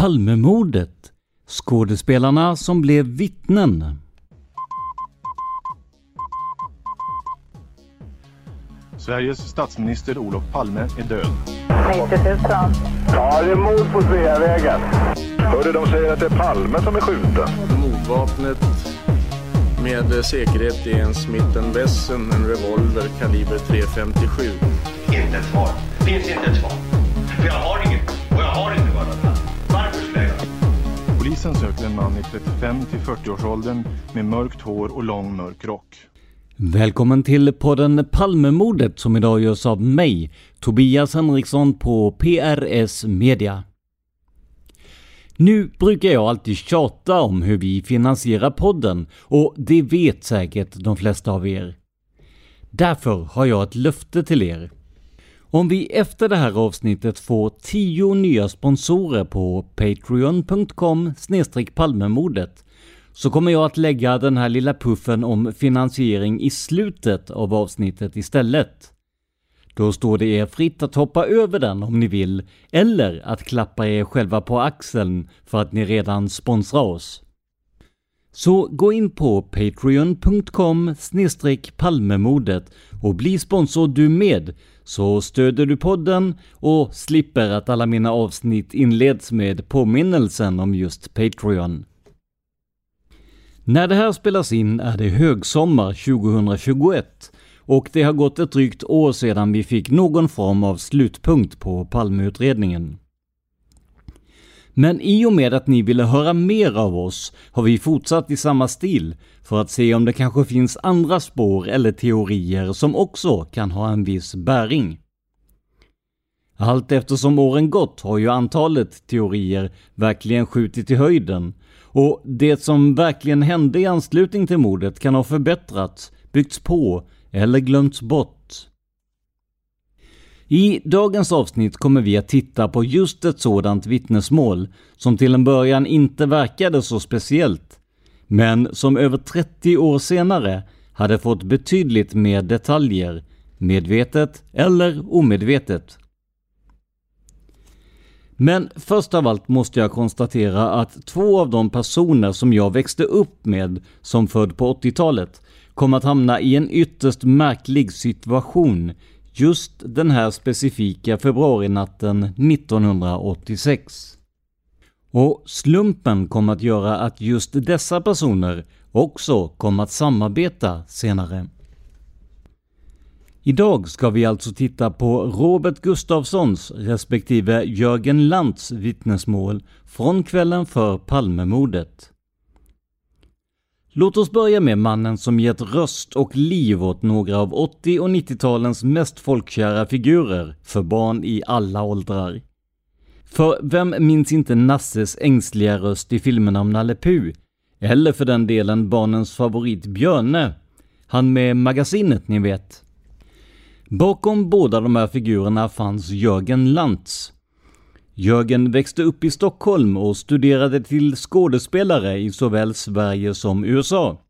Palmemordet. Skådespelarna som blev vittnen. Sveriges statsminister Olof Palme är död. 90 000. Ja, det är mord på Sveavägen. Hörde de säger att det är Palme som är skjuten. Mordvapnet med säkerhet är en Smith Wesson, en revolver kaliber .357. Inte ett svar. Finns inte ett svar. För jag har inget. Polisen söker en man i 35 till 40-årsåldern med mörkt hår och lång mörk rock. Välkommen till podden Palmemordet som idag görs av mig, Tobias Henriksson på PRS Media. Nu brukar jag alltid tjata om hur vi finansierar podden och det vet säkert de flesta av er. Därför har jag ett löfte till er. Om vi efter det här avsnittet får 10 nya sponsorer på patreon.com palmemordet så kommer jag att lägga den här lilla puffen om finansiering i slutet av avsnittet istället. Då står det er fritt att hoppa över den om ni vill, eller att klappa er själva på axeln för att ni redan sponsrar oss. Så gå in på patreon.com palmemodet och bli sponsor du med, så stöder du podden och slipper att alla mina avsnitt inleds med påminnelsen om just Patreon. När det här spelas in är det högsommar 2021 och det har gått ett drygt år sedan vi fick någon form av slutpunkt på Palmeutredningen. Men i och med att ni ville höra mer av oss har vi fortsatt i samma stil för att se om det kanske finns andra spår eller teorier som också kan ha en viss bäring. Allt eftersom åren gått har ju antalet teorier verkligen skjutit i höjden och det som verkligen hände i anslutning till mordet kan ha förbättrats, byggts på eller glömts bort. I dagens avsnitt kommer vi att titta på just ett sådant vittnesmål som till en början inte verkade så speciellt, men som över 30 år senare hade fått betydligt mer detaljer, medvetet eller omedvetet. Men först av allt måste jag konstatera att två av de personer som jag växte upp med som född på 80-talet kom att hamna i en ytterst märklig situation just den här specifika februarinatten 1986. Och slumpen kom att göra att just dessa personer också kom att samarbeta senare. Idag ska vi alltså titta på Robert Gustafssons respektive Jörgen Lantz vittnesmål från kvällen för Palmemordet. Låt oss börja med mannen som gett röst och liv åt några av 80 och 90-talens mest folkkära figurer för barn i alla åldrar. För vem minns inte Nasses ängsliga röst i filmerna om Nalle Puh? Eller för den delen barnens favorit Björne? Han med magasinet, ni vet. Bakom båda de här figurerna fanns Jörgen Lantz. Jörgen växte upp i Stockholm och studerade till skådespelare i såväl Sverige som USA.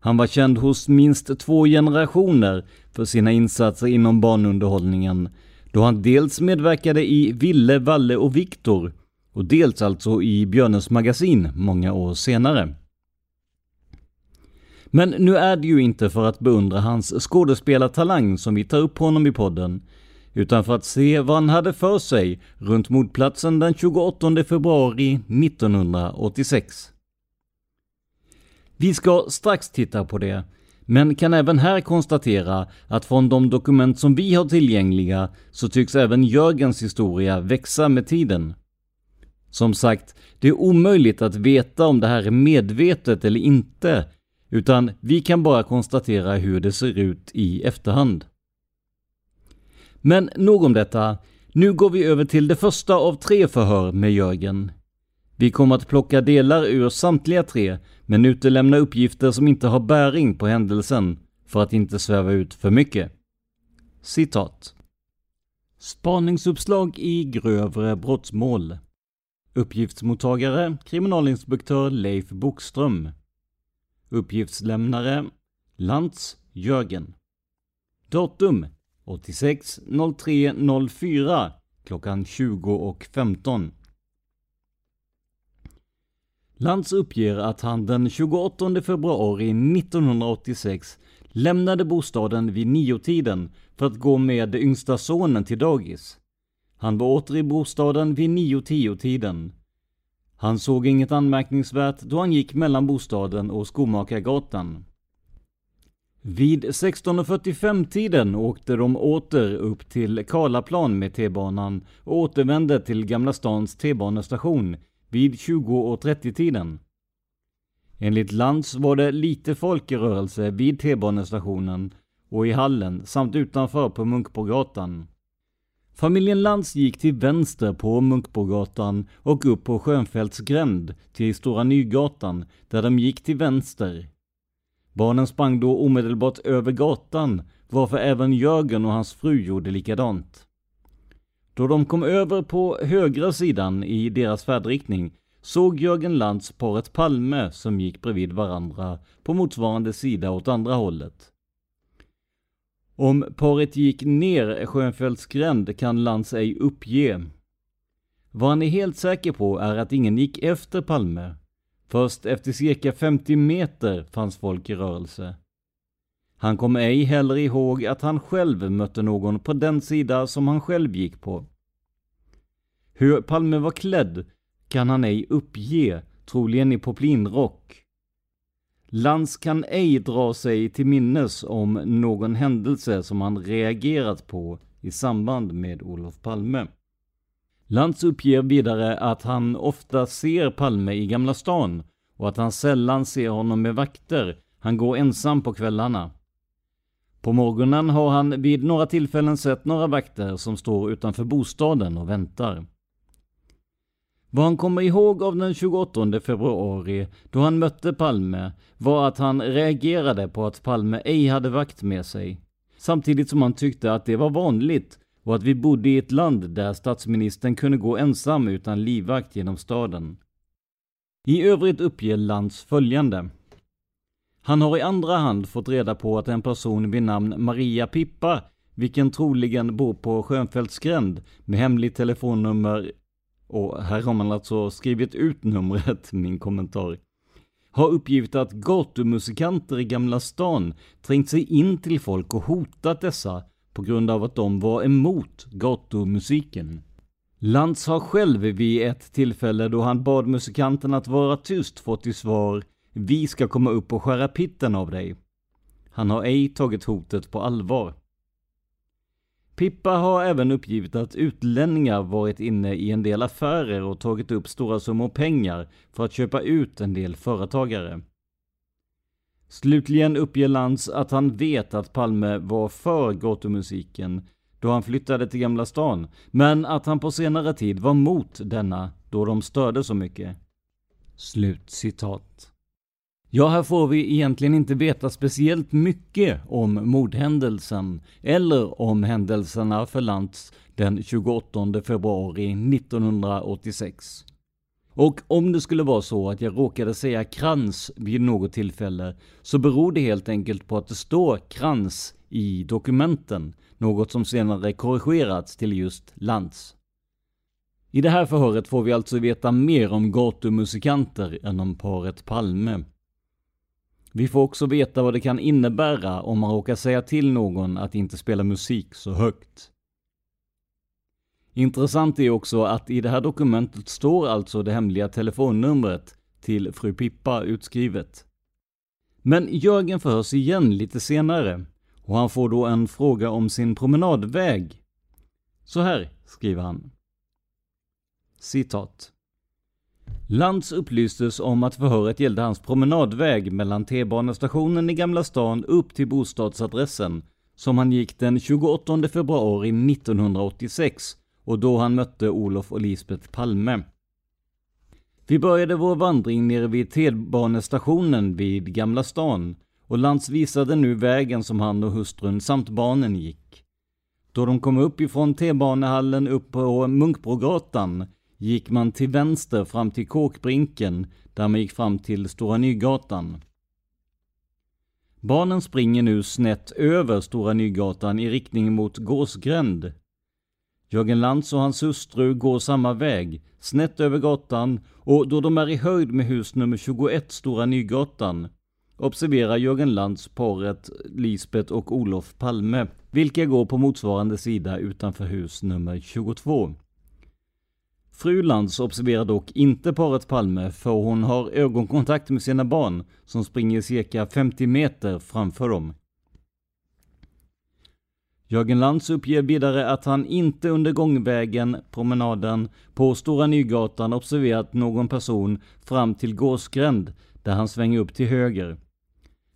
Han var känd hos minst två generationer för sina insatser inom barnunderhållningen, då han dels medverkade i Ville, Valle och Viktor och dels alltså i Björnes magasin många år senare. Men nu är det ju inte för att beundra hans skådespelartalang som vi tar upp honom i podden, utan för att se vad han hade för sig runt mordplatsen den 28 februari 1986. Vi ska strax titta på det, men kan även här konstatera att från de dokument som vi har tillgängliga så tycks även Jörgens historia växa med tiden. Som sagt, det är omöjligt att veta om det här är medvetet eller inte, utan vi kan bara konstatera hur det ser ut i efterhand. Men nog om detta. Nu går vi över till det första av tre förhör med Jörgen. Vi kommer att plocka delar ur samtliga tre, men utelämna uppgifter som inte har bäring på händelsen, för att inte sväva ut för mycket. Citat. Spaningsuppslag i grövre brottsmål. Uppgiftsmottagare kriminalinspektör Leif Bokström. Uppgiftslämnare Lantz Jörgen. Datum 86 03 04 klockan 20 och 15. Lantz uppger att han den 28 februari 1986 lämnade bostaden vid niotiden för att gå med yngsta sonen till dagis. Han var åter i bostaden vid nio-tio-tiden. Han såg inget anmärkningsvärt då han gick mellan bostaden och Skomakargatan. Vid 16.45-tiden åkte de åter upp till Karlaplan med T-banan och återvände till Gamla stans T-banestation vid 20.30-tiden. Enligt Lantz var det lite folk i rörelse vid T-banestationen och i hallen samt utanför på Munkbrogatan. Familjen Lantz gick till vänster på Munkbrogatan och upp på Schönfeldts gränd till Stora Nygatan där de gick till vänster. Barnen sprang då omedelbart över gatan varför även Jörgen och hans fru gjorde likadant. Då de kom över på högra sidan i deras färdriktning såg Jörgen Lantz paret Palme som gick bredvid varandra på motsvarande sida åt andra hållet. Om paret gick ner Schönfeldts gränd kan Lantz ej uppge. Vad han är helt säker på är att ingen gick efter Palme. Först efter cirka 50 meter fanns folk i rörelse. Han kom ej heller ihåg att han själv mötte någon på den sida som han själv gick på. Hur Palme var klädd kan han ej uppge, troligen i poplinrock. Lantz kan ej dra sig till minnes om någon händelse som han reagerat på i samband med Olof Palme. Lantz uppger vidare att han ofta ser Palme i Gamla stan och att han sällan ser honom med vakter. Han går ensam på kvällarna. På morgonen har han vid några tillfällen sett några vakter som står utanför bostaden och väntar. Vad han kommer ihåg av den 28 februari, då han mötte Palme, var att han reagerade på att Palme ej hade vakt med sig. Samtidigt som han tyckte att det var vanligt och att vi bodde i ett land där statsministern kunde gå ensam utan livvakt genom staden. I övrigt uppger Lantz följande. Han har i andra hand fått reda på att en person vid namn Maria Pippa, vilken troligen bor på Schönfeldts gränd med hemligt telefonnummer och här har man alltså skrivit ut numret, min kommentar. Har uppgivit att gatumusikanter i Gamla stan trängt sig in till folk och hotat dessa på grund av att de var emot gatumusiken. Lantz har själv vid ett tillfälle då han bad musikanten att vara tyst fått till svar Vi ska komma upp och skära pitten av dig. Han har ej tagit hotet på allvar. Pippa har även uppgivit att utlänningar varit inne i en del affärer och tagit upp stora summor pengar för att köpa ut en del företagare. Slutligen uppger Lantz att han vet att Palme var för gatumusiken då han flyttade till Gamla stan, men att han på senare tid var mot denna då de störde så mycket. Slut citat. Ja, här får vi egentligen inte veta speciellt mycket om mordhändelsen eller om händelserna för Lantz den 28 februari 1986. Och om det skulle vara så att jag råkade säga krans vid något tillfälle så beror det helt enkelt på att det står krans i dokumenten, något som senare korrigerats till just lans. I det här förhöret får vi alltså veta mer om gatumusikanter än om paret Palme. Vi får också veta vad det kan innebära om man råkar säga till någon att inte spela musik så högt. Intressant är också att i det här dokumentet står alltså det hemliga telefonnumret till fru Pippa utskrivet. Men Jörgen förhörs igen lite senare och han får då en fråga om sin promenadväg. Så här skriver han. Citat. Lantz upplystes om att förhöret gällde hans promenadväg mellan T-banestationen i Gamla stan upp till bostadsadressen som han gick den 28 februari 1986 och då han mötte Olof och Lisbeth Palme. Vi började vår vandring nere vid T-banestationen vid Gamla stan och Lantz visade nu vägen som han och hustrun samt barnen gick. Då de kom upp ifrån T-banehallen upp på Munkbrogatan gick man till vänster fram till Kåkbrinken, där man gick fram till Stora Nygatan. Barnen springer nu snett över Stora Nygatan i riktning mot Gåsgränd. Jörgen Lantz och hans hustru går samma väg, snett över gatan och då de är i höjd med hus nummer 21 Stora Nygatan observerar Jörgen Lantz paret Lisbet och Olof Palme, vilka går på motsvarande sida utanför hus nummer 22. Fru Lantz observerar dock inte paret Palme för hon har ögonkontakt med sina barn som springer cirka 50 meter framför dem. Jörgen Lantz uppger vidare att han inte under gångvägen, promenaden, på Stora Nygatan observerat någon person fram till Gåsgränd där han svänger upp till höger.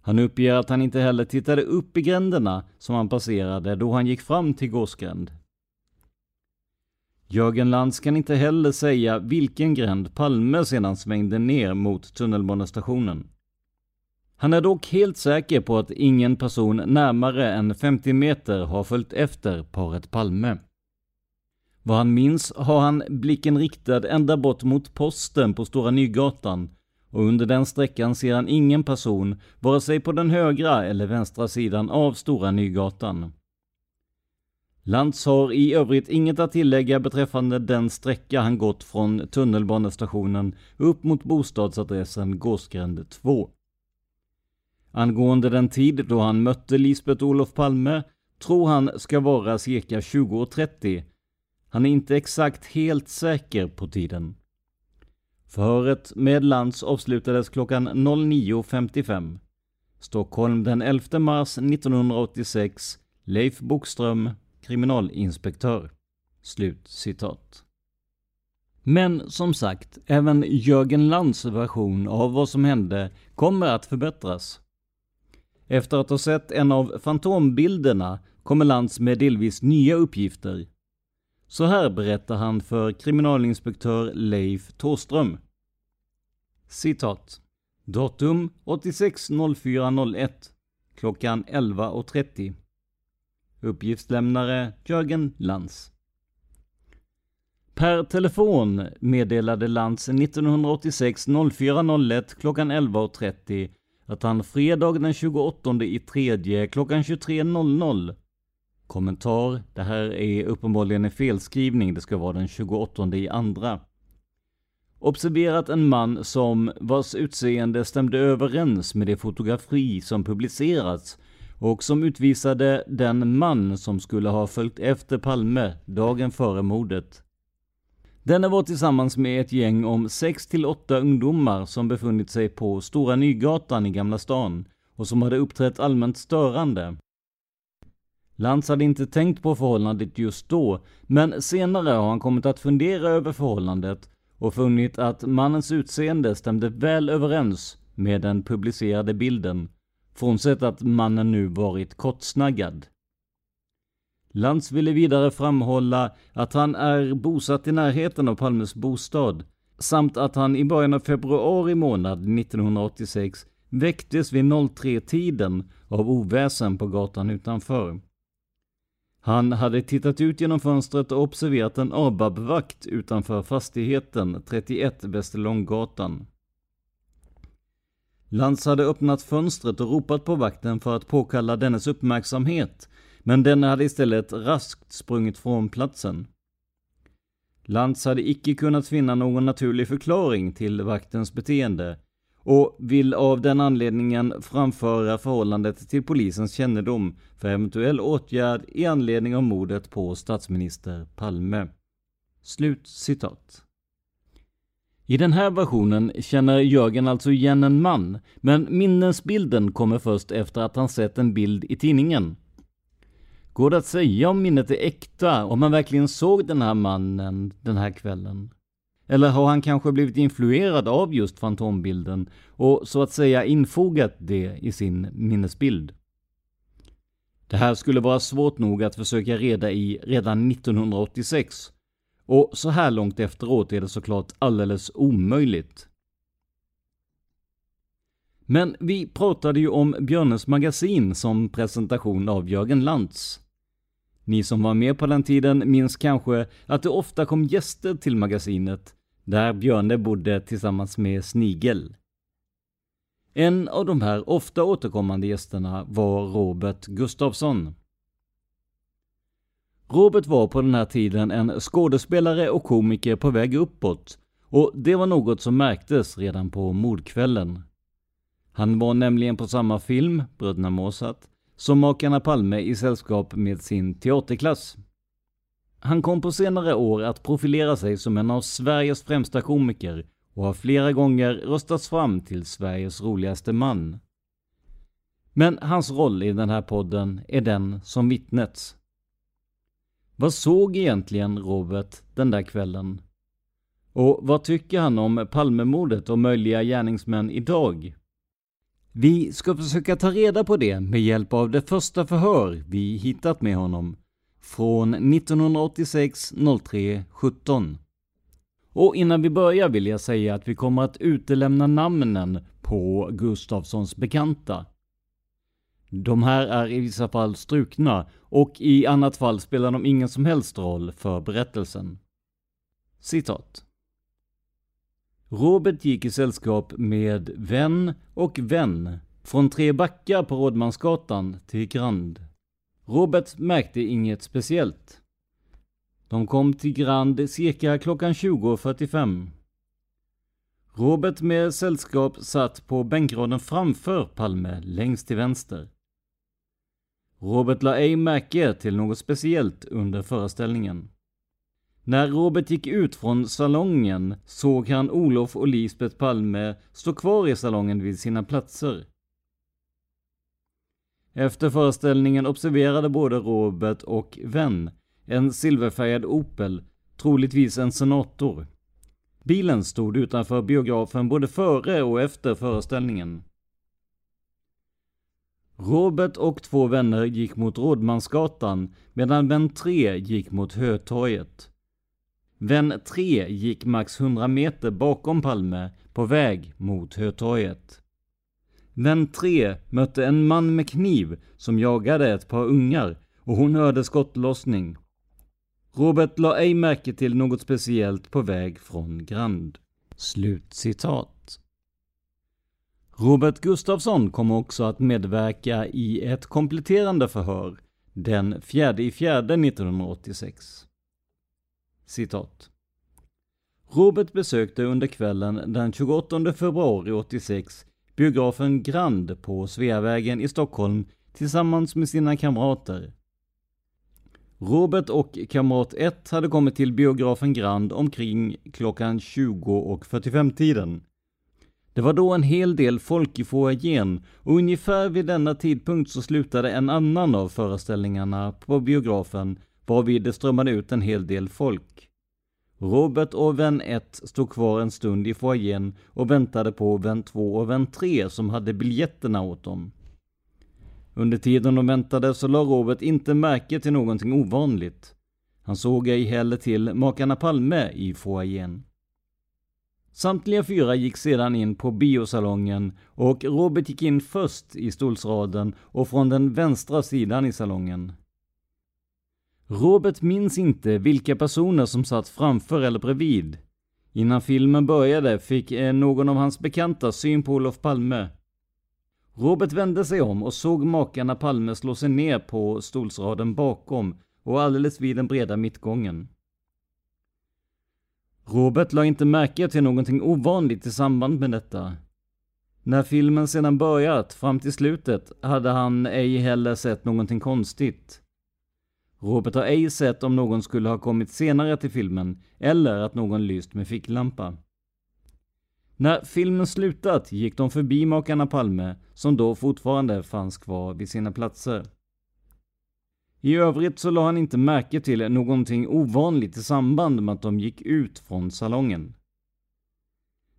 Han uppger att han inte heller tittade upp i gränderna som han passerade då han gick fram till Gåsgränd. Jörgen Lantz kan inte heller säga vilken gränd Palme sedan svängde ner mot tunnelbanestationen. Han är dock helt säker på att ingen person närmare än 50 meter har följt efter paret Palme. Vad han minns har han blicken riktad ända bort mot posten på Stora Nygatan och under den sträckan ser han ingen person, vare sig på den högra eller vänstra sidan av Stora Nygatan. Lantz har i övrigt inget att tillägga beträffande den sträcka han gått från tunnelbanestationen upp mot bostadsadressen Gåsgränd 2. Angående den tid då han mötte Lisbeth Olof Palme tror han ska vara cirka 20.30. Han är inte exakt helt säker på tiden. Förhöret med Lantz avslutades klockan 09.55. Stockholm den 11 mars 1986. Leif Bokström, kriminalinspektör. Slut citat. Men som sagt, även Jörgen Lantz version av vad som hände kommer att förbättras. Efter att ha sett en av fantombilderna kommer Lantz med delvis nya uppgifter. Så här berättar han för kriminalinspektör Leif Tåström. Citat. Datum 86.04.01 klockan 11.30 Uppgiftslämnare Jörgen Lantz. Per telefon meddelade Lantz 1986 04.01 klockan 11.30 att han fredag den 28 i tredje klockan 23.00 Kommentar. Det här är uppenbarligen en felskrivning. Det ska vara den 28 i andra. Observerat en man som vars utseende stämde överens med det fotografi som publicerats och som utvisade den man som skulle ha följt efter Palme dagen före mordet. Denne var tillsammans med ett gäng om 6 till 8 ungdomar som befunnit sig på Stora Nygatan i Gamla stan och som hade uppträtt allmänt störande. Lantz hade inte tänkt på förhållandet just då, men senare har han kommit att fundera över förhållandet och funnit att mannens utseende stämde väl överens med den publicerade bilden frånsett att mannen nu varit kortsnaggad. Lantz ville vidare framhålla att han är bosatt i närheten av Palmes bostad samt att han i början av februari månad 1986 väcktes vid 03-tiden av oväsen på gatan utanför. Han hade tittat ut genom fönstret och observerat en ABAB-vakt utanför fastigheten 31 Västerlånggatan. Lantz hade öppnat fönstret och ropat på vakten för att påkalla dennes uppmärksamhet, men denne hade istället raskt sprungit från platsen. Lantz hade icke kunnat finna någon naturlig förklaring till vaktens beteende och vill av den anledningen framföra förhållandet till polisens kännedom för eventuell åtgärd i anledning av mordet på statsminister Palme. Slut citat. I den här versionen känner Jörgen alltså igen en man, men minnesbilden kommer först efter att han sett en bild i tidningen. Går det att säga om minnet är äkta, om man verkligen såg den här mannen den här kvällen? Eller har han kanske blivit influerad av just fantombilden och så att säga infogat det i sin minnesbild? Det här skulle vara svårt nog att försöka reda i redan 1986 och så här långt efteråt är det såklart alldeles omöjligt. Men vi pratade ju om Björnes magasin som presentation av Jörgen Lantz. Ni som var med på den tiden minns kanske att det ofta kom gäster till magasinet, där Björne bodde tillsammans med Snigel. En av de här ofta återkommande gästerna var Robert Gustafsson. Robert var på den här tiden en skådespelare och komiker på väg uppåt och det var något som märktes redan på mordkvällen. Han var nämligen på samma film, Bröderna Mozart, som makarna Palme i sällskap med sin teaterklass. Han kom på senare år att profilera sig som en av Sveriges främsta komiker och har flera gånger röstats fram till Sveriges roligaste man. Men hans roll i den här podden är den som vittnets. Vad såg egentligen Robert den där kvällen? Och vad tycker han om Palmemordet och möjliga gärningsmän idag? Vi ska försöka ta reda på det med hjälp av det första förhör vi hittat med honom från 1986 03 17. Och innan vi börjar vill jag säga att vi kommer att utelämna namnen på Gustafssons bekanta. De här är i vissa fall strukna och i annat fall spelar de ingen som helst roll för berättelsen. Citat. Robert gick i sällskap med vän och vän från Tre backar på Rådmansgatan till Grand. Robert märkte inget speciellt. De kom till Grand cirka klockan 20.45. Robert med sällskap satt på bänkraden framför Palme, längst till vänster. Robert la ej märke till något speciellt under föreställningen. När Robert gick ut från salongen såg han Olof och Lisbeth Palme stå kvar i salongen vid sina platser. Efter föreställningen observerade både Robert och Venn en silverfärgad Opel, troligtvis en senator. Bilen stod utanför biografen både före och efter föreställningen. Robert och två vänner gick mot Rådmansgatan medan vän 3 gick mot Hötorget. Vän 3 gick max 100 meter bakom Palme på väg mot Hötorget. Vän 3 mötte en man med kniv som jagade ett par ungar och hon hörde skottlossning. Robert la ej märke till något speciellt på väg från Grand. Slut citat. Robert Gustafsson kommer också att medverka i ett kompletterande förhör den 4 i 4 1986. Citat. Robert besökte under kvällen den 28 februari 86 biografen Grand på Sveavägen i Stockholm tillsammans med sina kamrater. Robert och kamrat 1 hade kommit till biografen Grand omkring klockan 20 och 45 tiden. Det var då en hel del folk i foajén och ungefär vid denna tidpunkt så slutade en annan av föreställningarna på biografen varvid det strömmade ut en hel del folk. Robert och vän 1 stod kvar en stund i foajén och väntade på vän 2 och vän 3 som hade biljetterna åt dem. Under tiden de väntade så la Robert inte märke till någonting ovanligt. Han såg ej heller till makarna Palme i foajén. Samtliga fyra gick sedan in på biosalongen och Robert gick in först i stolsraden och från den vänstra sidan i salongen. Robert minns inte vilka personer som satt framför eller bredvid. Innan filmen började fick eh, någon av hans bekanta syn på Olof Palme. Robert vände sig om och såg makarna Palme slå sig ner på stolsraden bakom och alldeles vid den breda mittgången. Robert la inte märke till någonting ovanligt i samband med detta. När filmen sedan börjat, fram till slutet, hade han ej heller sett någonting konstigt. Robert har ej sett om någon skulle ha kommit senare till filmen, eller att någon lyst med ficklampa. När filmen slutat gick de förbi makarna Palme, som då fortfarande fanns kvar vid sina platser. I övrigt så la han inte märke till någonting ovanligt i samband med att de gick ut från salongen.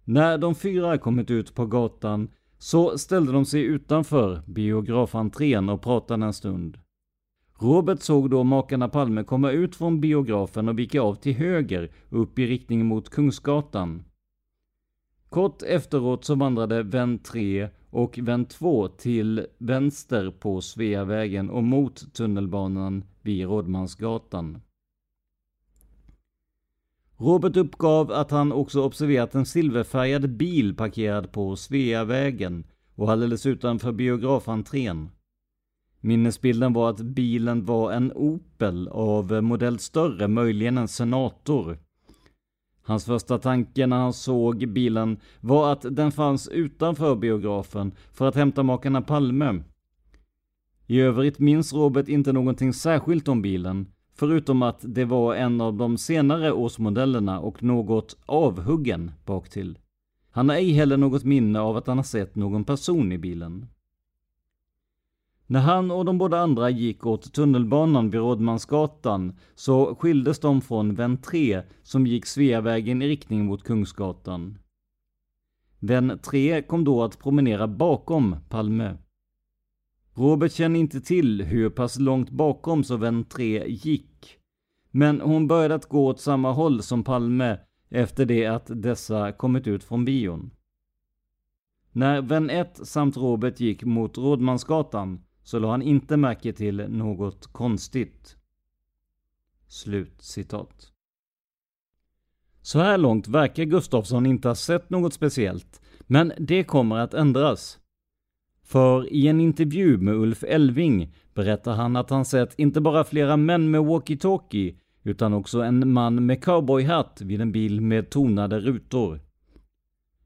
När de fyra kommit ut på gatan så ställde de sig utanför biografentrén och pratade en stund. Robert såg då makarna Palme komma ut från biografen och vika av till höger upp i riktning mot Kungsgatan. Kort efteråt så vandrade vän 3 och vän 2 till vänster på Sveavägen och mot tunnelbanan vid Rådmansgatan. Robert uppgav att han också observerat en silverfärgad bil parkerad på Sveavägen och alldeles utanför biografentrén. Minnesbilden var att bilen var en Opel av modell större, möjligen en Senator. Hans första tanke när han såg bilen var att den fanns utanför biografen för att hämta makarna Palme. I övrigt minns Robert inte någonting särskilt om bilen, förutom att det var en av de senare årsmodellerna och något avhuggen baktill. Han har ej heller något minne av att han har sett någon person i bilen. När han och de båda andra gick åt tunnelbanan vid Rådmansgatan så skildes de från vän 3 som gick Sveavägen i riktning mot Kungsgatan. Vän 3 kom då att promenera bakom Palme. Robert känner inte till hur pass långt bakom så vän 3 gick. Men hon började att gå åt samma håll som Palme efter det att dessa kommit ut från bion. När vän 1 samt Robert gick mot Rådmansgatan så la han inte märke till något konstigt. Slut citat. Så här långt verkar Gustafsson inte ha sett något speciellt, men det kommer att ändras. För i en intervju med Ulf Elving berättar han att han sett inte bara flera män med walkie-talkie, utan också en man med cowboyhatt vid en bil med tonade rutor.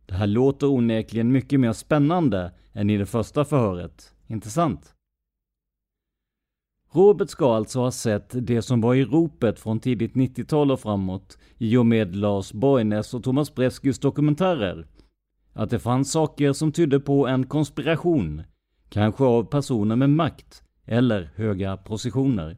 Det här låter onekligen mycket mer spännande än i det första förhöret, inte sant? Robert ska alltså ha sett det som var i ropet från tidigt 90-tal och framåt i och med Lars Borgnäs och Thomas Breskys dokumentärer. Att det fanns saker som tydde på en konspiration, kanske av personer med makt eller höga positioner.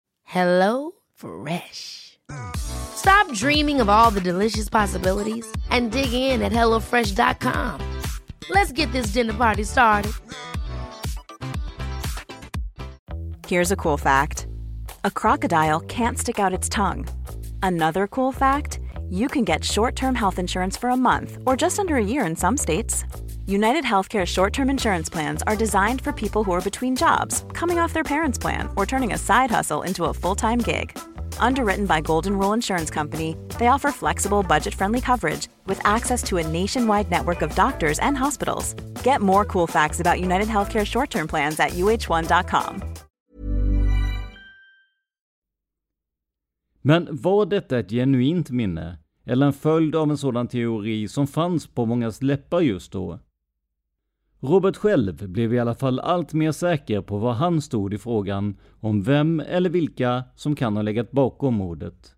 Hello Fresh. Stop dreaming of all the delicious possibilities and dig in at HelloFresh.com. Let's get this dinner party started. Here's a cool fact a crocodile can't stick out its tongue. Another cool fact you can get short term health insurance for a month or just under a year in some states. United Healthcare short term insurance plans are designed for people who are between jobs, coming off their parents' plan, or turning a side hustle into a full time gig. Underwritten by Golden Rule Insurance Company, they offer flexible, budget friendly coverage with access to a nationwide network of doctors and hospitals. Get more cool facts about United Healthcare short term plans at uh1.com. Men var detta ett genuint minne? Eller en följd av en sådan teori som fanns på mångas läppar just då? Robert själv blev i alla fall allt mer säker på var han stod i frågan om vem eller vilka som kan ha legat bakom mordet.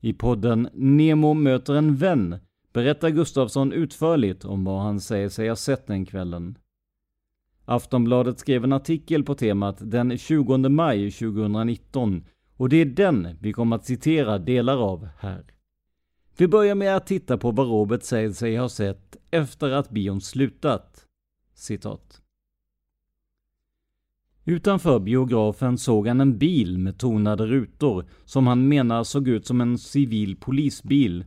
I podden Nemo möter en vän berättar Gustafsson utförligt om vad han säger sig ha sett den kvällen. Aftonbladet skrev en artikel på temat den 20 maj 2019 och det är den vi kommer att citera delar av här. Vi börjar med att titta på vad Robert säger sig ha sett efter att bion slutat. Citat. Utanför biografen såg han en bil med tonade rutor som han menar såg ut som en civil polisbil.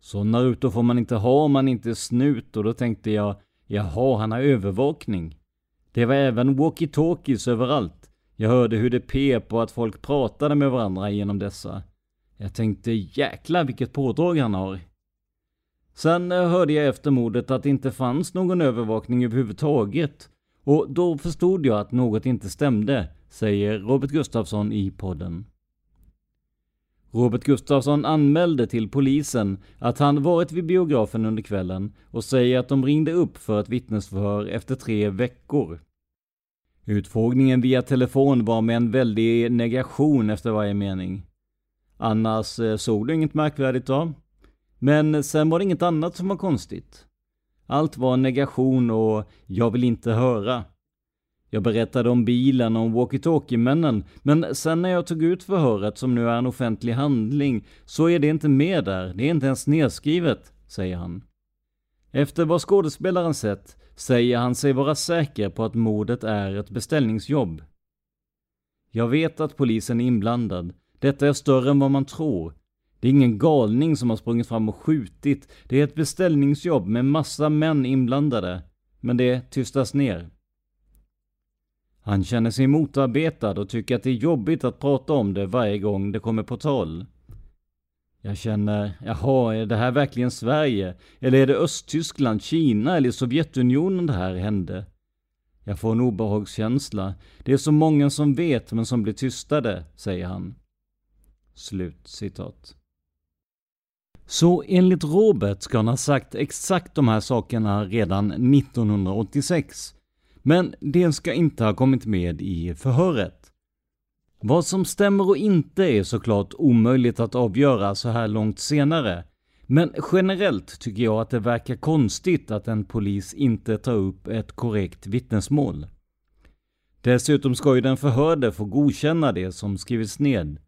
Sådana rutor får man inte ha om man inte är snut och då tänkte jag, jaha, han har övervakning. Det var även walkie-talkies överallt. Jag hörde hur det pep och att folk pratade med varandra genom dessa. Jag tänkte jäklar vilket pådrag han har. Sen eh, hörde jag efter mordet att det inte fanns någon övervakning överhuvudtaget. Och då förstod jag att något inte stämde, säger Robert Gustafsson i podden. Robert Gustafsson anmälde till polisen att han varit vid biografen under kvällen och säger att de ringde upp för ett vittnesförhör efter tre veckor. Utfrågningen via telefon var med en väldig negation efter varje mening. Annars eh, såg du inget märkvärdigt då? Men sen var det inget annat som var konstigt. Allt var negation och jag vill inte höra. Jag berättade om bilen och om walkie-talkie-männen, men sen när jag tog ut förhöret som nu är en offentlig handling så är det inte med där, det är inte ens nedskrivet, säger han. Efter vad skådespelaren sett säger han sig vara säker på att mordet är ett beställningsjobb. Jag vet att polisen är inblandad. Detta är större än vad man tror. Det är ingen galning som har sprungit fram och skjutit. Det är ett beställningsjobb med massa män inblandade. Men det tystas ner. Han känner sig motarbetad och tycker att det är jobbigt att prata om det varje gång det kommer på tal. Jag känner, jaha, är det här verkligen Sverige? Eller är det Östtyskland, Kina eller Sovjetunionen det här hände? Jag får en obehagskänsla. Det är så många som vet men som blir tystade, säger han. Slut citat. Så enligt Robert ska han ha sagt exakt de här sakerna redan 1986. Men det ska inte ha kommit med i förhöret. Vad som stämmer och inte är såklart omöjligt att avgöra så här långt senare. Men generellt tycker jag att det verkar konstigt att en polis inte tar upp ett korrekt vittnesmål. Dessutom ska ju den förhörde få godkänna det som skrivits ned.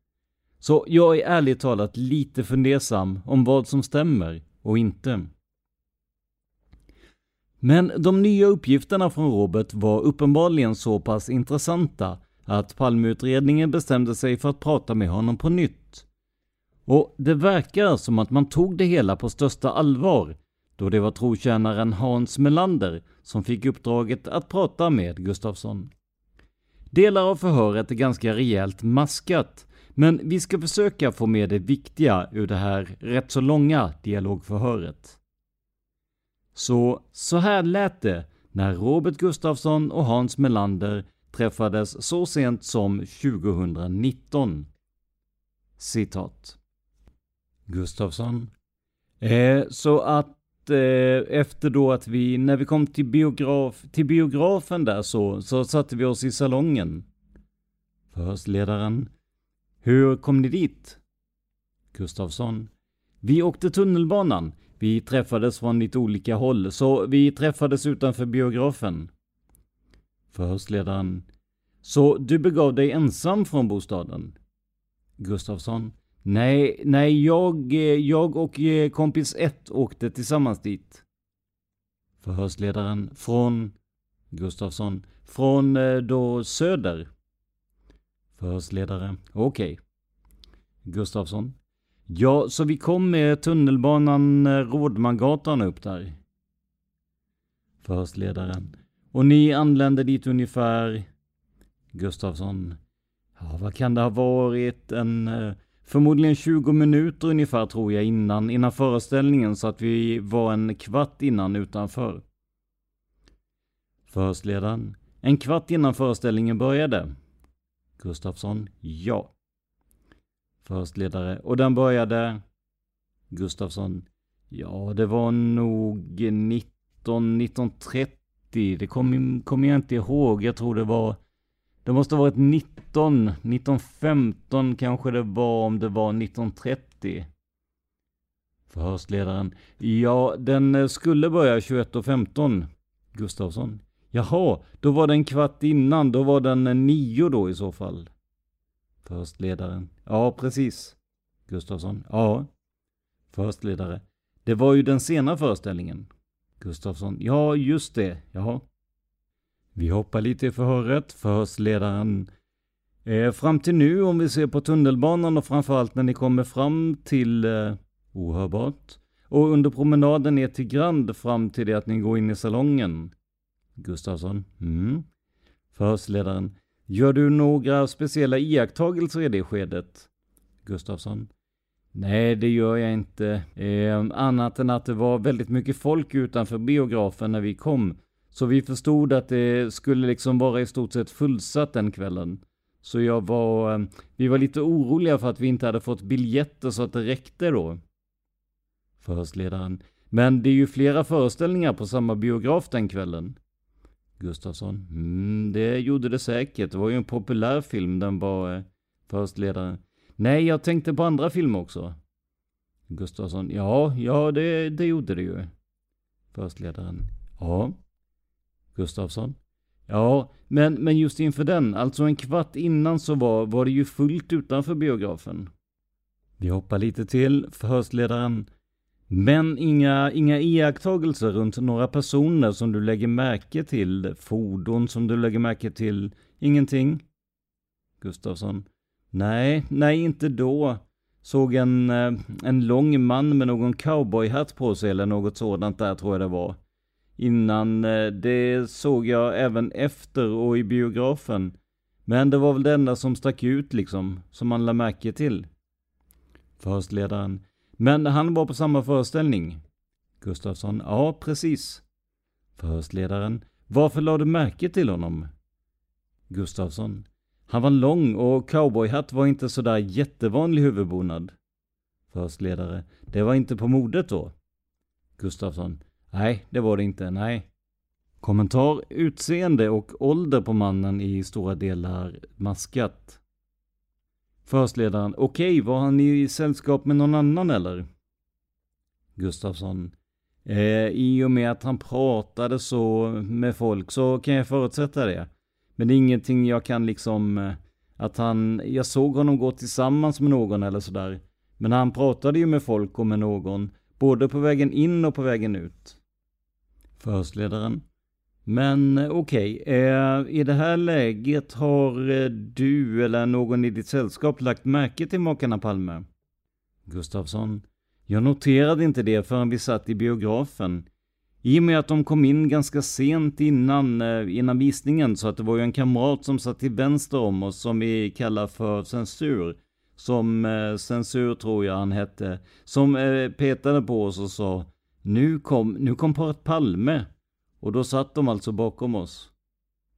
Så jag är ärligt talat lite fundersam om vad som stämmer och inte. Men de nya uppgifterna från Robert var uppenbarligen så pass intressanta att Palmeutredningen bestämde sig för att prata med honom på nytt. Och det verkar som att man tog det hela på största allvar, då det var trotjänaren Hans Melander som fick uppdraget att prata med Gustafsson. Delar av förhöret är ganska rejält maskat, men vi ska försöka få med det viktiga ur det här rätt så långa dialogförhöret. Så, så här lät det när Robert Gustafsson och Hans Melander träffades så sent som 2019. Citat. Gustafsson. Eh, så att eh, efter då att vi, när vi kom till, biograf, till biografen där så, så satte vi oss i salongen. Förhörsledaren. Hur kom ni dit? Gustafsson. Vi åkte tunnelbanan. Vi träffades från lite olika håll, så vi träffades utanför biografen. Förhörsledaren. Så du begav dig ensam från bostaden? Gustafsson. Nej, nej, jag, jag och eh, kompis 1 åkte tillsammans dit. Förhörsledaren. Från? Gustafsson. Från eh, då söder? Förhörsledare. Okej. Okay. Gustafsson. Ja, så vi kom med tunnelbanan eh, Rådmangatan upp där. Förhörsledaren. Och ni anlände dit ungefär... Gustafsson. Ja, vad kan det ha varit? En... Eh, förmodligen 20 minuter ungefär tror jag innan, innan föreställningen så att vi var en kvart innan utanför. Förhörsledaren. En kvart innan föreställningen började. Gustafsson. Ja. Förhörsledare. Och den började? Gustafsson. Ja, det var nog 19, 1930. Det kommer kom jag inte ihåg. Jag tror det var... Det måste ha varit 19, 1915 kanske det var om det var 1930. Förhörsledaren. Ja, den skulle börja 21.15. Gustafsson. Jaha, då var det en kvart innan. Då var den eh, nio då i så fall. Förstledaren. Ja, precis. Gustafsson. Ja. Förstledare. Det var ju den sena föreställningen. Gustafsson. Ja, just det. Jaha. Vi hoppar lite i förhöret. Förhörsledaren. Eh, fram till nu, om vi ser på tunnelbanan och framförallt när ni kommer fram till eh, ohörbart. Och under promenaden ner till Grand fram till det att ni går in i salongen. Gustafsson. Mm. Förhörsledaren. Gör du några speciella iakttagelser i det skedet? Gustafsson. Nej, det gör jag inte. Eh, annat än att det var väldigt mycket folk utanför biografen när vi kom. Så vi förstod att det skulle liksom vara i stort sett fullsatt den kvällen. Så jag var, eh, vi var lite oroliga för att vi inte hade fått biljetter så att det räckte då. Förhörsledaren. Men det är ju flera föreställningar på samma biograf den kvällen. Gustafsson. Mm, det gjorde det säkert. Det var ju en populär film. Den var eh, förstledare. Nej, jag tänkte på andra filmer också. Gustafsson. Ja, ja, det, det gjorde det ju. Förstledaren. Ja. Gustafsson. Ja, men, men just inför den, alltså en kvart innan så var, var det ju fullt utanför biografen. Vi hoppar lite till. Förhörsledaren. Men inga, inga iakttagelser runt några personer som du lägger märke till, fordon som du lägger märke till, ingenting? Gustafsson. Nej, nej inte då. Såg en, eh, en lång man med någon cowboyhatt på sig eller något sådant där tror jag det var. Innan, eh, det såg jag även efter och i biografen. Men det var väl det enda som stack ut liksom, som man lade märke till. Förhörsledaren. Men han var på samma föreställning. Gustafsson. Ja, precis. Förhörsledaren. Varför lade du märke till honom? Gustafsson. Han var lång och cowboyhatt var inte sådär jättevanlig huvudbonad. Förhörsledare. Det var inte på modet då? Gustafsson. Nej, det var det inte, nej. Kommentar. Utseende och ålder på mannen i stora delar maskat. Förhörsledaren. Okej, okay, var han i sällskap med någon annan eller? Gustafsson. Eh, I och med att han pratade så med folk så kan jag förutsätta det. Men det är ingenting jag kan liksom... Eh, att han... Jag såg honom gå tillsammans med någon eller sådär. Men han pratade ju med folk och med någon. Både på vägen in och på vägen ut. Förhörsledaren. Men okej, okay, eh, i det här läget har eh, du eller någon i ditt sällskap lagt märke till makarna Palme? Gustafsson. Jag noterade inte det förrän vi satt i biografen. I och med att de kom in ganska sent innan, eh, innan visningen så att det var ju en kamrat som satt till vänster om oss som vi kallar för censur. Som eh, censur tror jag han hette. Som petade på oss och sa Nu kom, nu kom paret Palme. Och då satt de alltså bakom oss.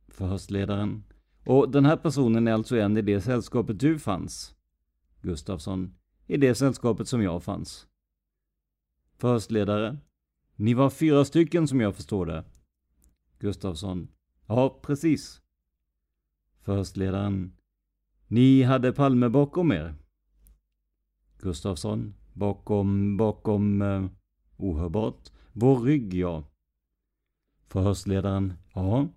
Förhörsledaren. Och den här personen är alltså en i det sällskapet du fanns? Gustafsson. I det sällskapet som jag fanns. Förhörsledare. Ni var fyra stycken som jag förstår det. Gustafsson. Ja, precis. Förhörsledaren. Ni hade Palme bakom er? Gustafsson. Bakom, bakom, eh, ohörbart. Vår rygg, ja. Förhörsledaren. Ja.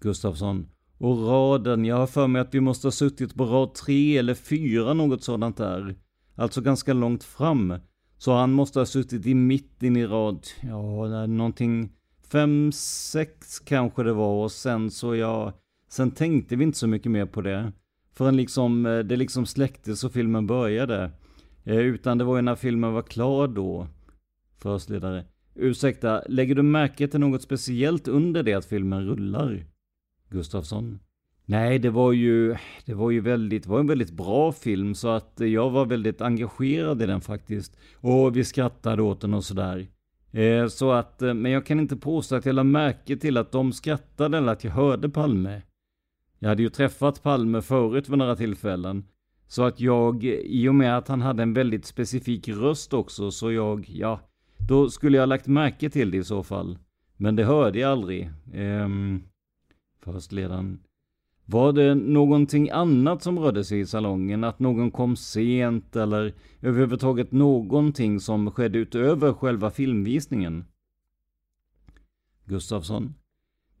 Gustafsson. Och raden, jag har för mig att vi måste ha suttit på rad tre eller fyra, något sådant där. Alltså ganska långt fram. Så han måste ha suttit i mitten i rad, ja, någonting fem, sex kanske det var och sen så ja, sen tänkte vi inte så mycket mer på det. Förrän liksom, eh, det liksom släcktes och filmen började. Eh, utan det var ju när filmen var klar då. Förhörsledare. Ursäkta, lägger du märke till något speciellt under det att filmen rullar? Gustafsson. Nej, det var ju, det var ju väldigt, det var en väldigt bra film så att jag var väldigt engagerad i den faktiskt. Och vi skrattade åt den och sådär. Eh, så att, eh, men jag kan inte påstå att jag lade märke till att de skrattade eller att jag hörde Palme. Jag hade ju träffat Palme förut vid några tillfällen. Så att jag, i och med att han hade en väldigt specifik röst också, så jag, ja, då skulle jag lagt märke till det i så fall. Men det hörde jag aldrig. Ehm, förhörsledaren. Var det någonting annat som rörde sig i salongen? Att någon kom sent eller överhuvudtaget någonting som skedde utöver själva filmvisningen? Gustafsson.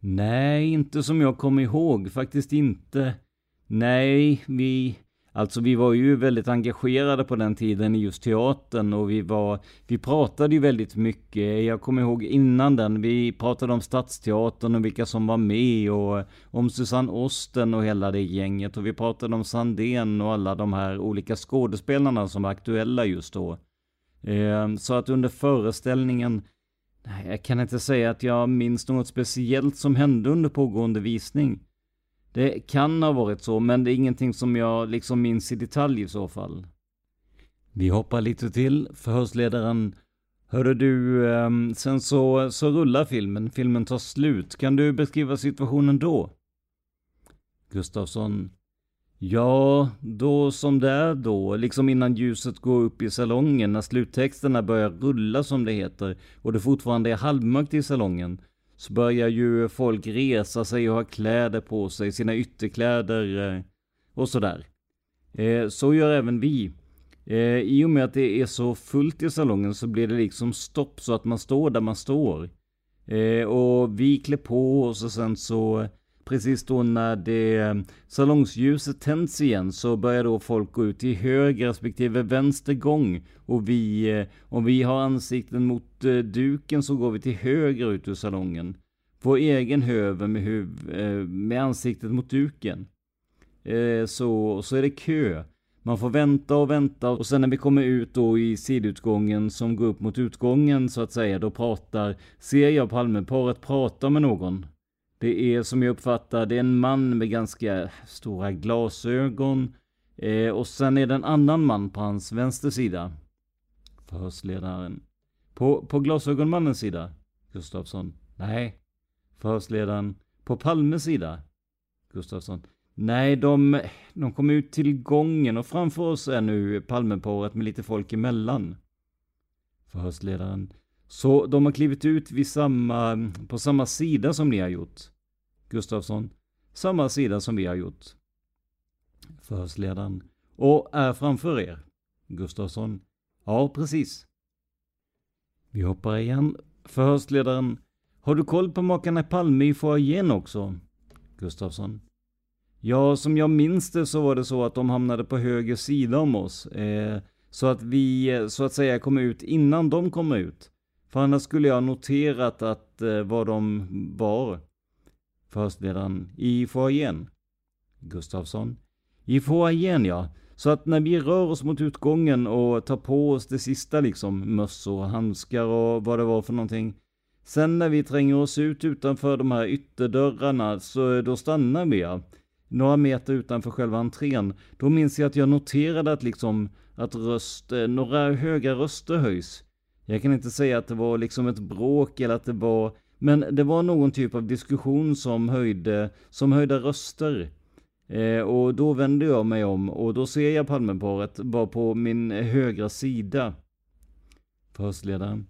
Nej, inte som jag kom ihåg. Faktiskt inte. Nej, vi... Alltså vi var ju väldigt engagerade på den tiden i just teatern och vi var, vi pratade ju väldigt mycket. Jag kommer ihåg innan den, vi pratade om Stadsteatern och vilka som var med och om Susanne Osten och hela det gänget och vi pratade om Sandén och alla de här olika skådespelarna som var aktuella just då. Ehm, så att under föreställningen, jag kan inte säga att jag minns något speciellt som hände under pågående visning. Det kan ha varit så, men det är ingenting som jag liksom minns i detalj i så fall. Vi hoppar lite till. Förhörsledaren Hörde du, ehm, sen så, så rullar filmen, filmen tar slut. Kan du beskriva situationen då? Gustafsson. Ja, då som det är då, liksom innan ljuset går upp i salongen, när sluttexterna börjar rulla som det heter, och det fortfarande är halvmörkt i salongen, så börjar ju folk resa sig och ha kläder på sig, sina ytterkläder eh, och sådär. Eh, så gör även vi. Eh, I och med att det är så fullt i salongen så blir det liksom stopp så att man står där man står. Och vi klär på oss och sen så precis då när det eh, salongsljuset tänds igen så börjar då folk gå ut i höger respektive vänster gång. Och vi, eh, om vi har ansikten mot eh, duken så går vi till höger ut ur salongen. Vår egen höver med, huv, med ansiktet mot duken. Så, så är det kö. Man får vänta och vänta och sen när vi kommer ut då i sidutgången som går upp mot utgången så att säga, då pratar, ser jag Palmeparet prata med någon. Det är som jag uppfattar det är en man med ganska stora glasögon. Eh, och sen är det en annan man på hans vänster sida. Förhörsledaren. På, på glasögonmannens sida? Gustafsson. Nej. Förhörsledaren. På Palmes sida? Gustafsson. Nej, de, de kom ut till gången och framför oss är nu Palmeparet med lite folk emellan. Förhörsledaren. Så de har klivit ut vid samma, på samma sida som ni har gjort? Gustafsson. Samma sida som vi har gjort. Förhörsledaren. Och är framför er? Gustafsson. Ja, precis. Vi hoppar igen. Förhörsledaren. Har du koll på makarna Palme i foajén också? Gustafsson. Ja, som jag minns det så var det så att de hamnade på höger sida om oss. Eh, så att vi, så att säga, kom ut innan de kom ut. För annars skulle jag noterat att eh, var de var. Förhörsledaren. I foajén. Gustafsson. I foajén ja. Så att när vi rör oss mot utgången och tar på oss det sista liksom, mössor, handskar och vad det var för någonting. Sen när vi tränger oss ut utanför de här ytterdörrarna så eh, då stannar vi ja. Några meter utanför själva entrén. Då minns jag att jag noterade att liksom att röst, eh, några höga röster höjs. Jag kan inte säga att det var liksom ett bråk eller att det var men det var någon typ av diskussion som höjde, som höjde röster. Eh, och då vände jag mig om och då ser jag Palmeparet bara på min högra sida. Förhörsledaren.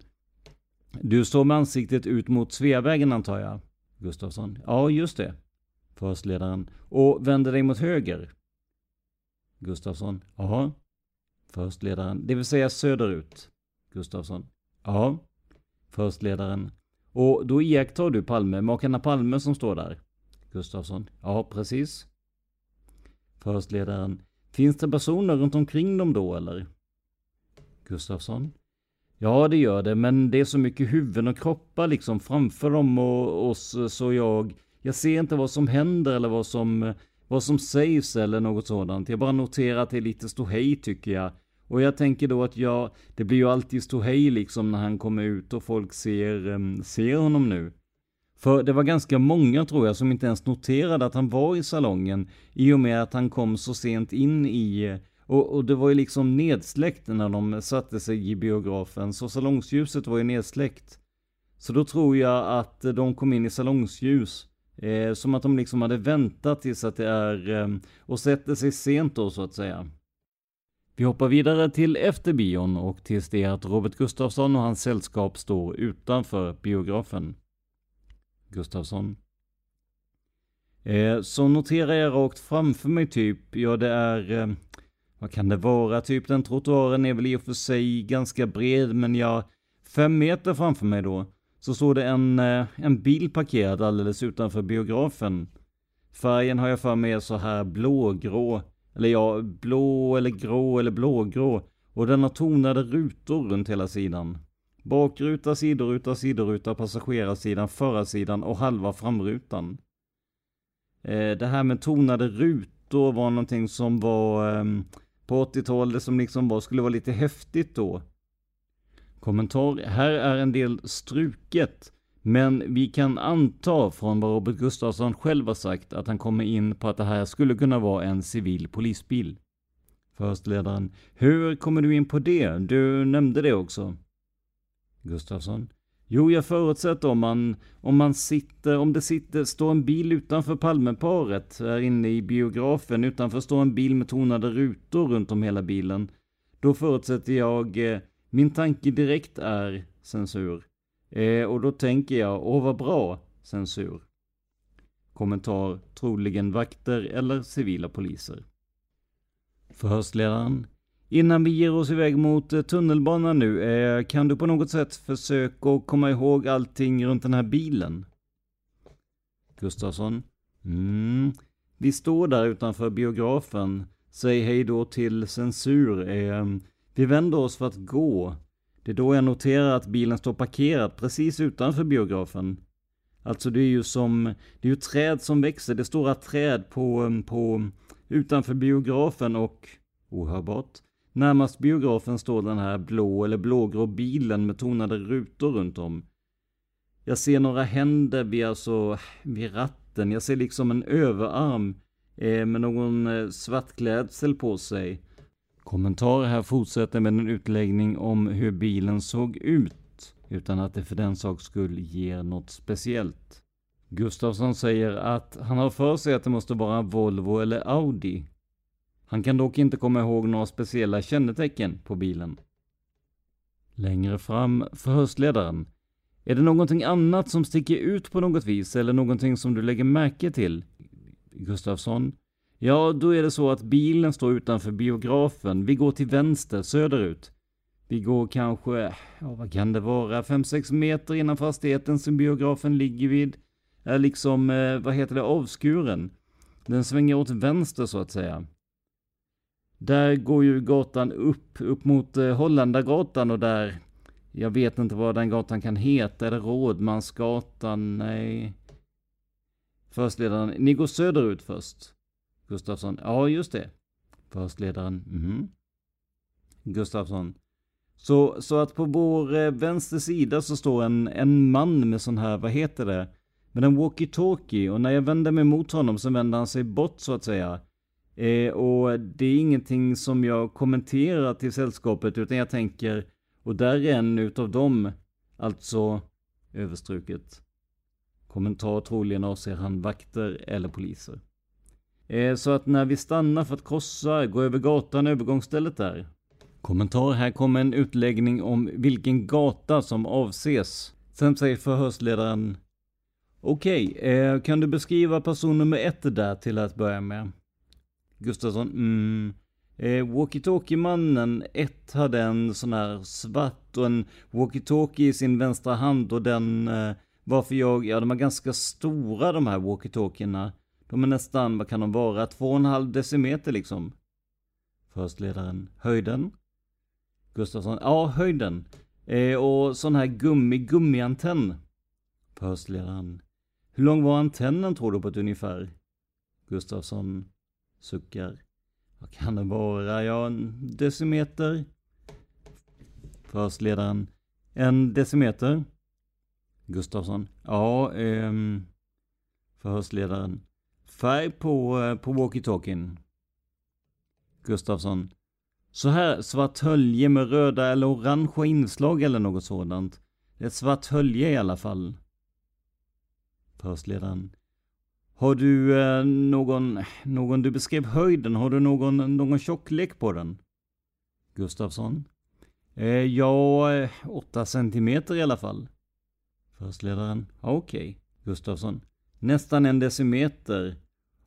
Du står med ansiktet ut mot Sveavägen antar jag? Gustafsson. Ja, just det. Förhörsledaren. Och vänder dig mot höger? Gustafsson. Ja. Förhörsledaren. Det vill säga söderut? Gustafsson. Ja. Förstledaren. Och då iakttar du Palme, makarna Palme som står där? Gustafsson. Ja, precis. Förstledaren. Finns det personer runt omkring dem då eller? Gustafsson. Ja, det gör det, men det är så mycket huvuden och kroppar liksom framför dem och oss så jag... Jag ser inte vad som händer eller vad som... vad som sägs eller något sådant. Jag bara noterar att det är lite ståhej tycker jag. Och jag tänker då att ja, det blir ju alltid ståhej liksom när han kommer ut och folk ser, ehm, ser honom nu. För det var ganska många tror jag som inte ens noterade att han var i salongen i och med att han kom så sent in i eh, och, och det var ju liksom nedsläckt när de satte sig i biografen så salongsljuset var ju nedsläckt. Så då tror jag att de kom in i salongsljus. Eh, som att de liksom hade väntat tills att det är eh, och sätter sig sent då så att säga. Vi hoppar vidare till efter bion och tills det är att Robert Gustafsson och hans sällskap står utanför biografen. Gustafsson. Eh, så noterar jag rakt framför mig typ, ja det är, eh, vad kan det vara, typ den trottoaren är väl i och för sig ganska bred men ja, fem meter framför mig då, så står det en, eh, en bil parkerad alldeles utanför biografen. Färgen har jag för mig är så här blågrå, eller ja, blå eller grå eller blågrå. Och den har tonade rutor runt hela sidan. Bakruta, sidoruta, sidoruta, passagerarsidan, förarsidan och halva framrutan. Eh, det här med tonade rutor var någonting som var eh, på 80-talet som liksom var, skulle vara lite häftigt då. Kommentar. Här är en del struket. Men vi kan anta från vad Robert Gustafsson själv har sagt att han kommer in på att det här skulle kunna vara en civil polisbil. Förhörsledaren. Hur kommer du in på det? Du nämnde det också. Gustafsson. Jo, jag förutsätter om man, om man sitter, om det sitter, står en bil utanför Palmeparet, här inne i biografen, utanför står en bil med tonade rutor runt om hela bilen. Då förutsätter jag, eh, min tanke direkt är censur. Eh, och då tänker jag, åh vad bra, censur. Kommentar, troligen vakter eller civila poliser. Förhörsledaren. Innan vi ger oss iväg mot eh, tunnelbanan nu, eh, kan du på något sätt försöka komma ihåg allting runt den här bilen? Gustafsson. Mm. Vi står där utanför biografen. Säg hej då till censur. Eh, vi vänder oss för att gå. Det är då jag noterar att bilen står parkerad precis utanför biografen. Alltså det är ju som, det är ju träd som växer, det är stora träd på, på, utanför biografen och, ohörbart, närmast biografen står den här blå eller blågrå bilen med tonade rutor runt om. Jag ser några händer vid, alltså, vid ratten, jag ser liksom en överarm eh, med någon eh, svart klädsel på sig. Kommentar här fortsätter med en utläggning om hur bilen såg ut, utan att det för den sak skull ger något speciellt. Gustafsson säger att han har för sig att det måste vara Volvo eller Audi. Han kan dock inte komma ihåg några speciella kännetecken på bilen. Längre fram förhörsledaren. Är det någonting annat som sticker ut på något vis eller någonting som du lägger märke till? Gustafsson. Ja, då är det så att bilen står utanför biografen. Vi går till vänster, söderut. Vi går kanske, ja vad kan det vara, 5-6 meter innan fastigheten som biografen ligger vid. Är liksom, eh, vad heter det, avskuren. Den svänger åt vänster så att säga. Där går ju gatan upp, upp mot eh, Holländargatan och där, jag vet inte vad den gatan kan heta. Är det Rådmansgatan? Nej. Förstledaren, ni går söderut först. Gustafsson. Ja, just det. Förhörsledaren. Mm. Gustafsson. Så, så att på vår eh, vänster sida så står en, en man med sån här, vad heter det? Med en walkie-talkie och när jag vänder mig mot honom så vänder han sig bort så att säga. Eh, och det är ingenting som jag kommenterar till sällskapet utan jag tänker, och där är en utav dem, alltså överstruket. Kommentar troligen avser han vakter eller poliser. Eh, så att när vi stannar för att korsa, gå över gatan, övergångsstället där. Kommentar, här kommer en utläggning om vilken gata som avses. Sen säger förhörsledaren Okej, okay, kan du beskriva person nummer ett där till att börja med? Gustafsson, mm. Eh, Walkie-talkie-mannen 1 hade en sån här svart och en walkie-talkie i sin vänstra hand och den eh, varför jag, ja de är ganska stora de här walkie-talkierna. De är nästan, vad kan de vara, 2,5 decimeter liksom. Förstledaren, höjden? Gustafsson, ja höjden. Eh, och sån här gummi, gummiantenn. Förhörsledaren. hur lång var antennen tror du på ett ungefär? Gustafsson suckar. Vad kan det vara? Ja, en decimeter. Förhörsledaren. En decimeter. Gustafsson. Ja, ehm... Förhörsledaren. Färg på, eh, på walkie-talkien. Gustafsson. Så här svart hölje med röda eller orangea inslag eller något sådant. Ett svart hölje i alla fall. Förhörsledaren. Har du eh, någon, någon, du beskrev höjden, har du någon, någon tjocklek på den? Gustafsson. Eh, ja, eh, åtta centimeter i alla fall. Förhörsledaren. Okej. Okay. Gustafsson. Nästan en decimeter.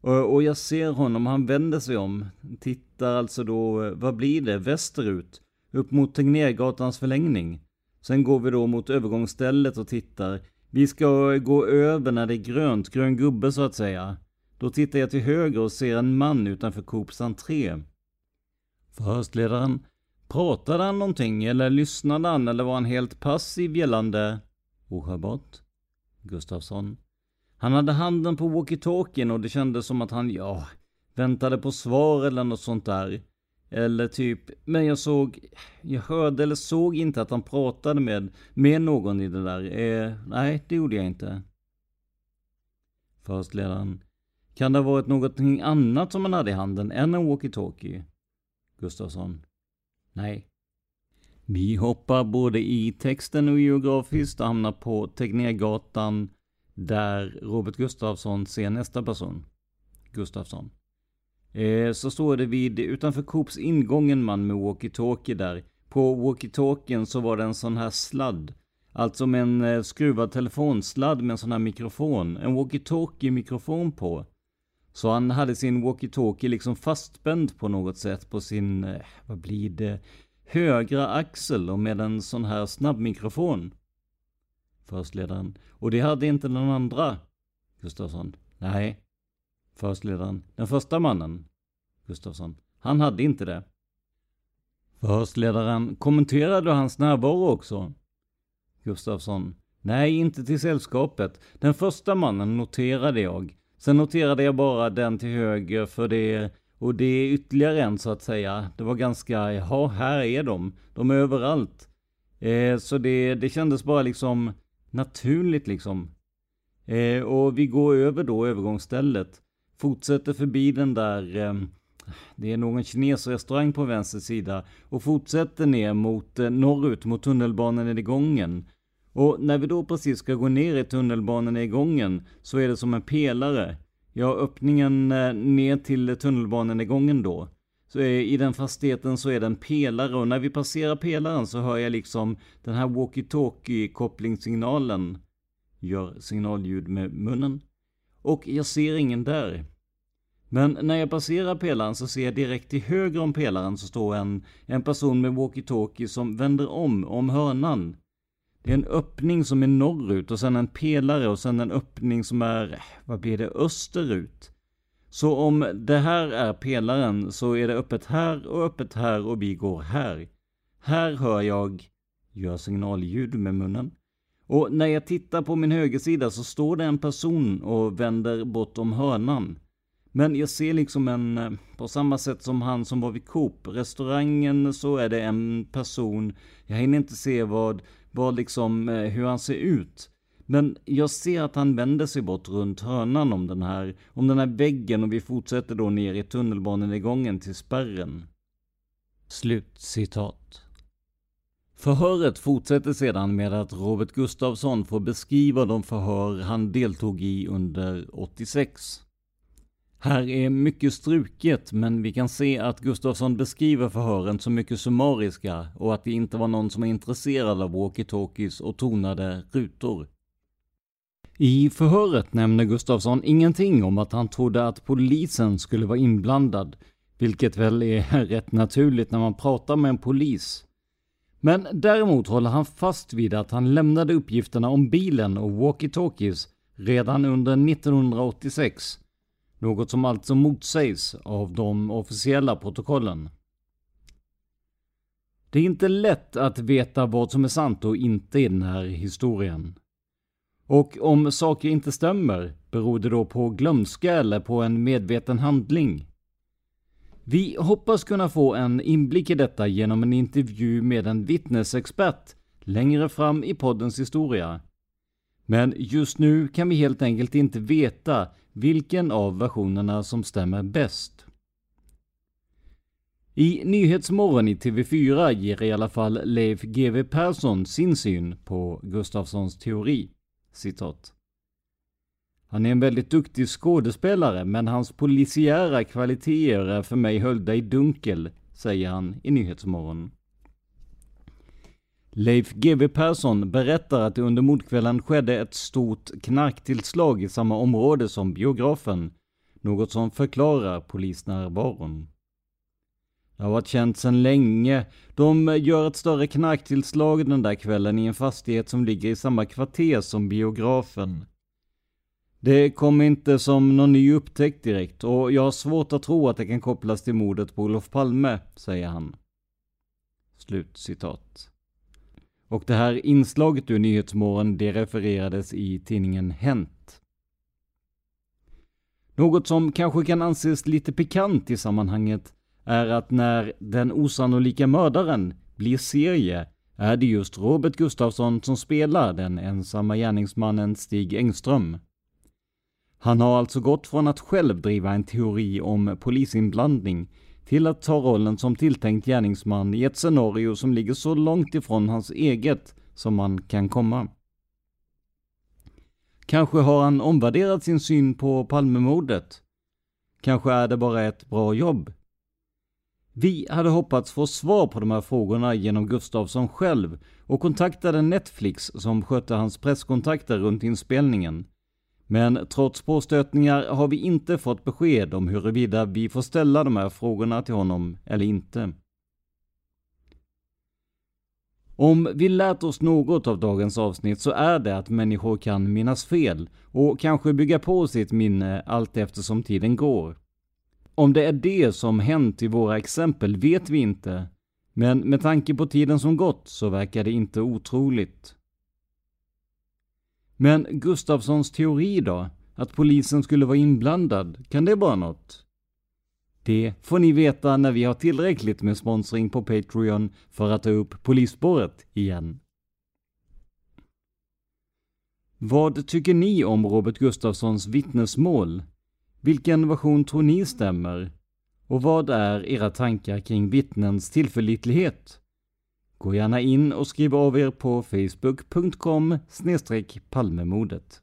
Och, och jag ser honom, han vänder sig om. Tittar alltså då, vad blir det, västerut? Upp mot Tegnérgatans förlängning. Sen går vi då mot övergångsstället och tittar. Vi ska gå över när det är grönt, grön gubbe så att säga. Då tittar jag till höger och ser en man utanför Coops entré. Förhörsledaren, pratade han någonting eller lyssnade han eller var han helt passiv gällande ohörbart? Gustafsson. Han hade handen på walkie-talkien och det kändes som att han, ja, väntade på svar eller något sånt där. Eller typ, men jag såg, jag hörde eller såg inte att han pratade med, med någon i det där. Eh, nej, det gjorde jag inte. Förhörsledaren. Kan det ha varit någonting annat som han hade i handen än en walkie-talkie? Gustafsson. Nej. Vi hoppar både i texten och geografiskt och hamnar på Tegnérgatan där Robert Gustafsson ser nästa person. Gustafsson. Eh, så står det vid, utanför Coops ingång en man med walkie-talkie där. På walkie-talkien så var det en sån här sladd. Alltså med en eh, skruvad telefonsladd med en sån här mikrofon. En walkie-talkie mikrofon på. Så han hade sin walkie-talkie liksom fastspänd på något sätt på sin, eh, vad blir det, högra axel och med en sån här snabbmikrofon. Förhörsledaren. Och det hade inte den andra? Gustafsson. Nej. Förhörsledaren. Den första mannen? Gustafsson. Han hade inte det. Förhörsledaren. Kommenterade du hans närvaro också? Gustafsson. Nej, inte till sällskapet. Den första mannen noterade jag. Sen noterade jag bara den till höger för det, och det är ytterligare en så att säga. Det var ganska, ja, här är de. De är överallt. Eh, så det, det kändes bara liksom naturligt liksom. Eh, och vi går över då övergångsstället. Fortsätter förbi den där, eh, det är någon kinesrestaurang på vänster sida. Och fortsätter ner mot eh, norrut mot tunnelbanan i gången. Och när vi då precis ska gå ner i tunnelbanan i gången så är det som en pelare. Ja, öppningen eh, ner till tunnelbanan i gången då. Så i den fastigheten så är det en pelare och när vi passerar pelaren så hör jag liksom den här walkie-talkie kopplingssignalen. Gör signalljud med munnen. Och jag ser ingen där. Men när jag passerar pelaren så ser jag direkt till höger om pelaren så står en, en person med walkie-talkie som vänder om, om hörnan. Det är en öppning som är norrut och sen en pelare och sen en öppning som är, vad blir det, österut. Så om det här är pelaren så är det öppet här och öppet här och vi går här. Här hör jag, gör signalljud med munnen. Och när jag tittar på min högersida så står det en person och vänder bort om hörnan. Men jag ser liksom en, eh, på samma sätt som han som var vid Coop, restaurangen så är det en person, jag hinner inte se vad, vad liksom, eh, hur han ser ut. Men jag ser att han vänder sig bort runt hörnan om den här, om den här väggen och vi fortsätter då ner i tunnelbanegången till spärren. Slut citat. Förhöret fortsätter sedan med att Robert Gustafsson får beskriva de förhör han deltog i under 86. Här är mycket struket, men vi kan se att Gustafsson beskriver förhören som mycket summariska och att det inte var någon som var intresserad av walkie-talkies och tonade rutor. I förhöret nämner Gustafsson ingenting om att han trodde att polisen skulle vara inblandad, vilket väl är rätt naturligt när man pratar med en polis. Men däremot håller han fast vid att han lämnade uppgifterna om bilen och walkie-talkies redan under 1986. Något som alltså motsägs av de officiella protokollen. Det är inte lätt att veta vad som är sant och inte i den här historien. Och om saker inte stämmer, beror det då på glömska eller på en medveten handling? Vi hoppas kunna få en inblick i detta genom en intervju med en vittnesexpert längre fram i poddens historia. Men just nu kan vi helt enkelt inte veta vilken av versionerna som stämmer bäst. I Nyhetsmorgon i TV4 ger i alla fall Leif GW Persson sin syn på Gustafssons teori. Citat. Han är en väldigt duktig skådespelare, men hans polisiära kvaliteter är för mig höljda i dunkel, säger han i Nyhetsmorgon. Leif GW Persson berättar att det under mordkvällen skedde ett stort knarktillslag i samma område som biografen, något som förklarar polisnärvaron. Det har varit känt sedan länge. De gör ett större knarktillslag den där kvällen i en fastighet som ligger i samma kvarter som biografen. Det kom inte som någon ny upptäckt direkt och jag har svårt att tro att det kan kopplas till mordet på Olof Palme, säger han. Slut citat. Och det här inslaget ur Nyhetsmorgon, det refererades i tidningen Hänt. Något som kanske kan anses lite pikant i sammanhanget är att när den osannolika mördaren blir serie är det just Robert Gustafsson som spelar den ensamma gärningsmannen Stig Engström. Han har alltså gått från att själv driva en teori om polisinblandning till att ta rollen som tilltänkt gärningsman i ett scenario som ligger så långt ifrån hans eget som man kan komma. Kanske har han omvärderat sin syn på Palmemordet. Kanske är det bara ett bra jobb. Vi hade hoppats få svar på de här frågorna genom Gustafsson själv och kontaktade Netflix som skötte hans presskontakter runt inspelningen. Men trots påstötningar har vi inte fått besked om huruvida vi får ställa de här frågorna till honom eller inte. Om vi lärt oss något av dagens avsnitt så är det att människor kan minnas fel och kanske bygga på sitt minne allt eftersom tiden går. Om det är det som hänt i våra exempel vet vi inte, men med tanke på tiden som gått så verkar det inte otroligt. Men Gustafssons teori då? Att polisen skulle vara inblandad, kan det vara något? Det får ni veta när vi har tillräckligt med sponsring på Patreon för att ta upp polisspåret igen. Vad tycker ni om Robert Gustafssons vittnesmål? Vilken version tror ni stämmer? Och vad är era tankar kring vittnens tillförlitlighet? Gå gärna in och skriv av er på facebook.com palmemodet.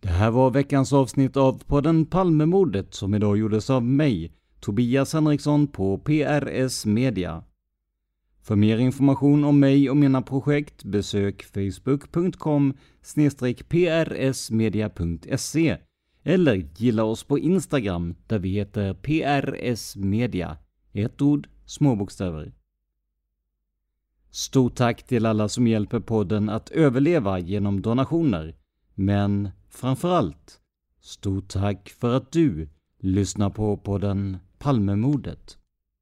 Det här var veckans avsnitt av podden Palmemordet som idag gjordes av mig, Tobias Henriksson på PRS Media. För mer information om mig och mina projekt besök facebook.com prsmedia.se eller gilla oss på Instagram där vi heter prsmedia. Ett ord, små bokstäver. Stort tack till alla som hjälper podden att överleva genom donationer. Men framförallt, stort tack för att du lyssnar på podden Palmemordet.